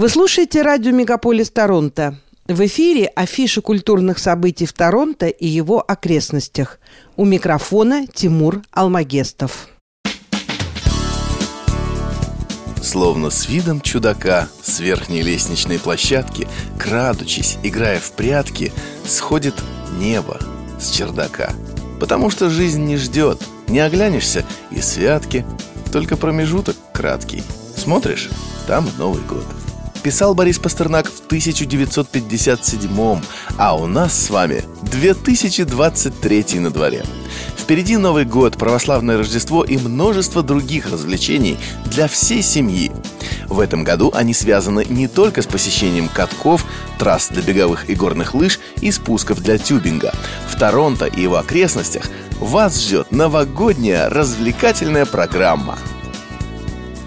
Вы слушаете радио «Мегаполис Торонто». В эфире афиша культурных событий в Торонто и его окрестностях. У микрофона Тимур Алмагестов. Словно с видом чудака с верхней лестничной площадки, крадучись, играя в прятки, сходит небо с чердака. Потому что жизнь не ждет, не оглянешься и святки, только промежуток краткий. Смотришь, там Новый год – писал Борис Пастернак в 1957 а у нас с вами 2023 на дворе. Впереди Новый год, православное Рождество и множество других развлечений для всей семьи. В этом году они связаны не только с посещением катков, трасс для беговых и горных лыж и спусков для тюбинга. В Торонто и его окрестностях вас ждет новогодняя развлекательная программа –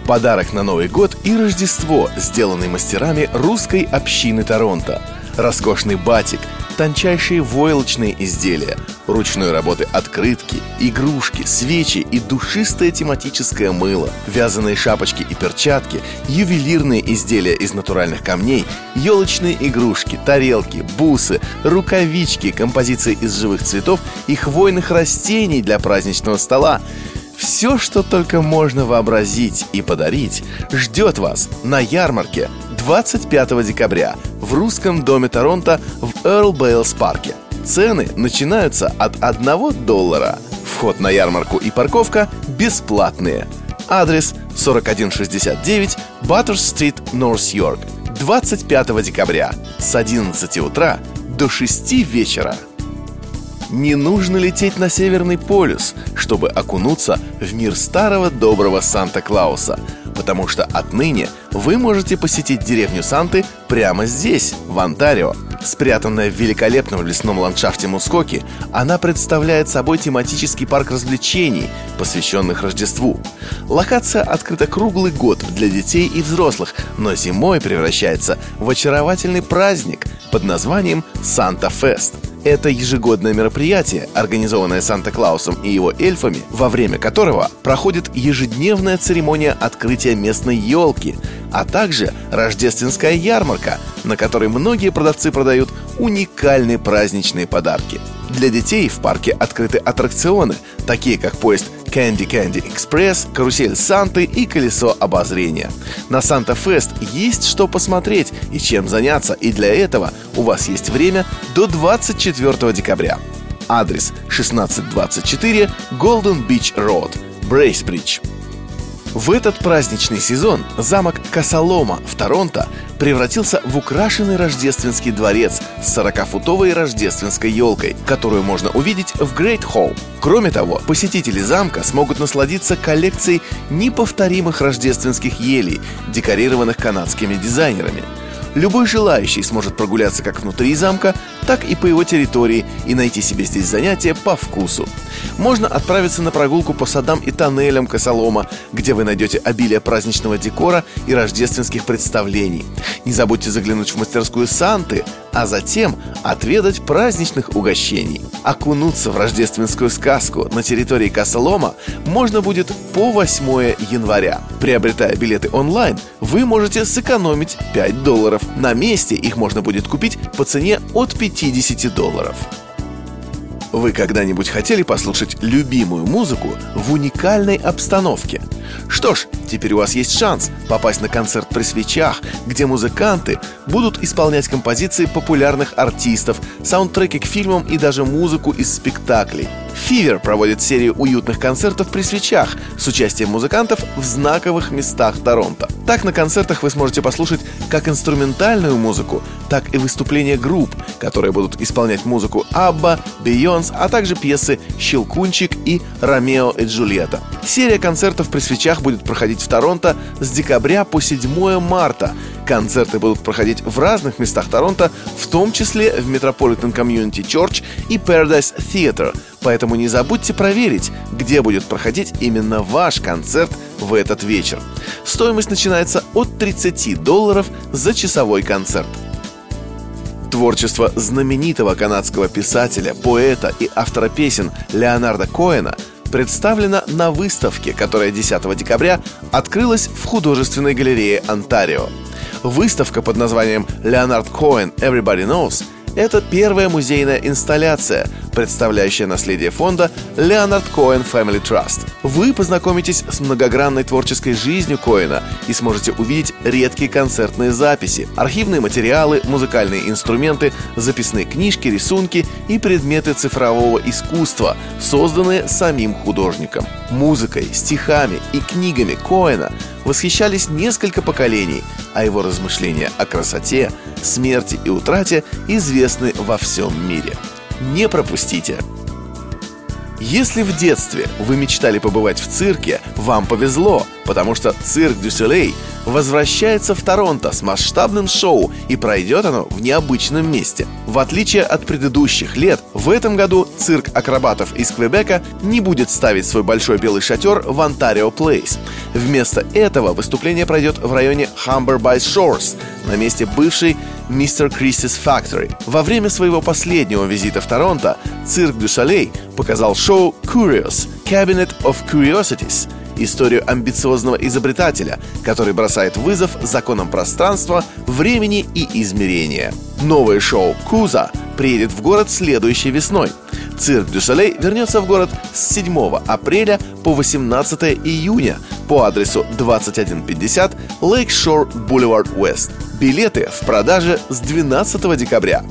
Подарок на Новый год и Рождество, сделанный мастерами русской общины Торонто. Роскошный батик, тончайшие войлочные изделия, ручной работы открытки, игрушки, свечи и душистое тематическое мыло, вязаные шапочки и перчатки, ювелирные изделия из натуральных камней, елочные игрушки, тарелки, бусы, рукавички, композиции из живых цветов и хвойных растений для праздничного стола – все, что только можно вообразить и подарить, ждет вас на ярмарке 25 декабря в русском доме Торонто в Эрл Бейлс парке. Цены начинаются от 1 доллара. Вход на ярмарку и парковка бесплатные. Адрес 4169 Баттерс-стрит, Норс-Йорк. 25 декабря с 11 утра до 6 вечера. Не нужно лететь на Северный полюс, чтобы окунуться в мир старого доброго Санта-Клауса, потому что отныне вы можете посетить деревню Санты прямо здесь, в Онтарио. Спрятанная в великолепном лесном ландшафте Мускоки, она представляет собой тематический парк развлечений, посвященных Рождеству. Локация открыта круглый год для детей и взрослых, но зимой превращается в очаровательный праздник под названием «Санта Фест». Это ежегодное мероприятие, организованное Санта-Клаусом и его эльфами, во время которого проходит ежедневная церемония открытия местной елки, а также рождественская ярмарка, на которой многие продавцы продают уникальные праздничные подарки. Для детей в парке открыты аттракционы, такие как поезд Candy Candy Express, карусель Санты и колесо обозрения. На Санта Фест есть что посмотреть и чем заняться, и для этого у вас есть время до 24 декабря. Адрес 1624 Golden Beach Road, Брейсбридж. В этот праздничный сезон замок Касалома в Торонто превратился в украшенный рождественский дворец с 40-футовой рождественской елкой, которую можно увидеть в Грейт Холл. Кроме того, посетители замка смогут насладиться коллекцией неповторимых рождественских елей, декорированных канадскими дизайнерами – Любой желающий сможет прогуляться как внутри замка, так и по его территории и найти себе здесь занятия по вкусу. Можно отправиться на прогулку по садам и тоннелям Косолома, где вы найдете обилие праздничного декора и рождественских представлений. Не забудьте заглянуть в мастерскую Санты, а затем отведать праздничных угощений. Окунуться в рождественскую сказку на территории Косолома можно будет по 8 января. Приобретая билеты онлайн, вы можете сэкономить 5 долларов. На месте их можно будет купить по цене от 50 долларов. Вы когда-нибудь хотели послушать любимую музыку в уникальной обстановке? Что ж, теперь у вас есть шанс попасть на концерт при свечах, где музыканты будут исполнять композиции популярных артистов, саундтреки к фильмам и даже музыку из спектаклей – Фивер проводит серию уютных концертов при свечах с участием музыкантов в знаковых местах Торонто. Так на концертах вы сможете послушать как инструментальную музыку, так и выступления групп, которые будут исполнять музыку Абба, Бейонс, а также пьесы «Щелкунчик» и «Ромео и Джульетта». Серия концертов при свечах будет проходить в Торонто с декабря по 7 марта. Концерты будут проходить в разных местах Торонто, в том числе в Metropolitan Community Church и Paradise Theatre, поэтому не забудьте проверить, где будет проходить именно ваш концерт в этот вечер. Стоимость начинается от 30 долларов за часовой концерт. Творчество знаменитого канадского писателя, поэта и автора песен Леонарда Коэна представлено на выставке, которая 10 декабря открылась в художественной галерее Онтарио. Выставка под названием «Леонард Коэн Everybody Knows» Это первая музейная инсталляция, представляющая наследие фонда Leonard Cohen Family Trust. Вы познакомитесь с многогранной творческой жизнью Коэна и сможете увидеть редкие концертные записи, архивные материалы, музыкальные инструменты, записные книжки, рисунки и предметы цифрового искусства, созданные самим художником. Музыкой, стихами и книгами Коэна восхищались несколько поколений, а его размышления о красоте, смерти и утрате известны во всем мире. Не пропустите! Если в детстве вы мечтали побывать в цирке, вам повезло, потому что цирк Дюсселей возвращается в Торонто с масштабным шоу, и пройдет оно в необычном месте. В отличие от предыдущих лет, в этом году цирк акробатов из Квебека не будет ставить свой большой белый шатер в Онтарио Плейс. Вместо этого выступление пройдет в районе Humber by Shores, на месте бывшей Mr. Christie's Factory. Во время своего последнего визита в Торонто Цирк дю Солей показал шоу Curious – Cabinet of Curiosities – историю амбициозного изобретателя, который бросает вызов законам пространства, времени и измерения. Новое шоу «Куза» приедет в город следующей весной. Цирк Дю вернется в город с 7 апреля по 18 июня по адресу 2150 Lakeshore Boulevard West. Билеты в продаже с 12 декабря.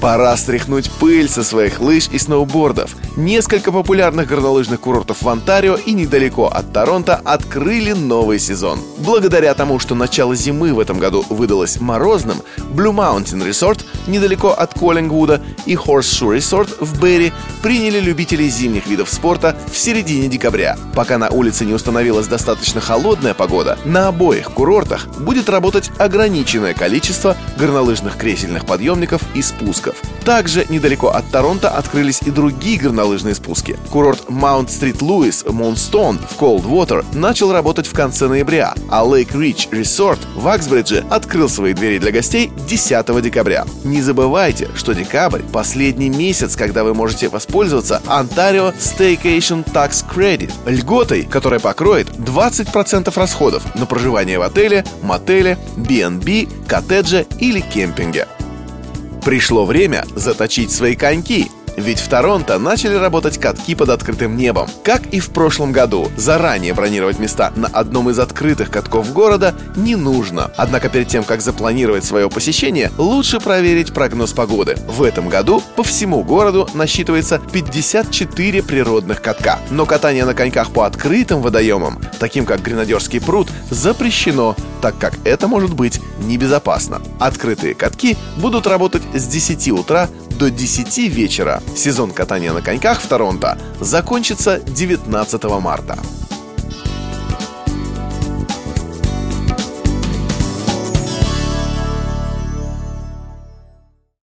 Пора стряхнуть пыль со своих лыж и сноубордов. Несколько популярных горнолыжных курортов в Онтарио и недалеко от Торонто открыли новый сезон. Благодаря тому, что начало зимы в этом году выдалось морозным, Blue Mountain Resort недалеко от Коллингвуда и Horseshoe Resort в Берри приняли любителей зимних видов спорта в середине декабря. Пока на улице не установилась достаточно холодная погода, на обоих курортах будет работать ограниченное количество горнолыжных кресельных подъемников и спусков. Также недалеко от Торонто открылись и другие горнолыжные спуски. Курорт Louis Moonstone в Coldwater начал работать в конце ноября, а Lake Ridge Resort в Аксбридже открыл свои двери для гостей 10 декабря. Не забывайте, что декабрь – последний месяц, когда вы можете воспользоваться Ontario Staycation Tax Credit – льготой, которая покроет 20% расходов на проживание в отеле, мотеле, B&B, коттедже или кемпинге. Пришло время заточить свои коньки – ведь в Торонто начали работать катки под открытым небом. Как и в прошлом году, заранее бронировать места на одном из открытых катков города не нужно. Однако перед тем, как запланировать свое посещение, лучше проверить прогноз погоды. В этом году по всему городу насчитывается 54 природных катка. Но катание на коньках по открытым водоемам, таким как Гренадерский пруд, запрещено, так как это может быть небезопасно. Открытые катки будут работать с 10 утра до 10 вечера. Сезон катания на коньках в Торонто закончится 19 марта.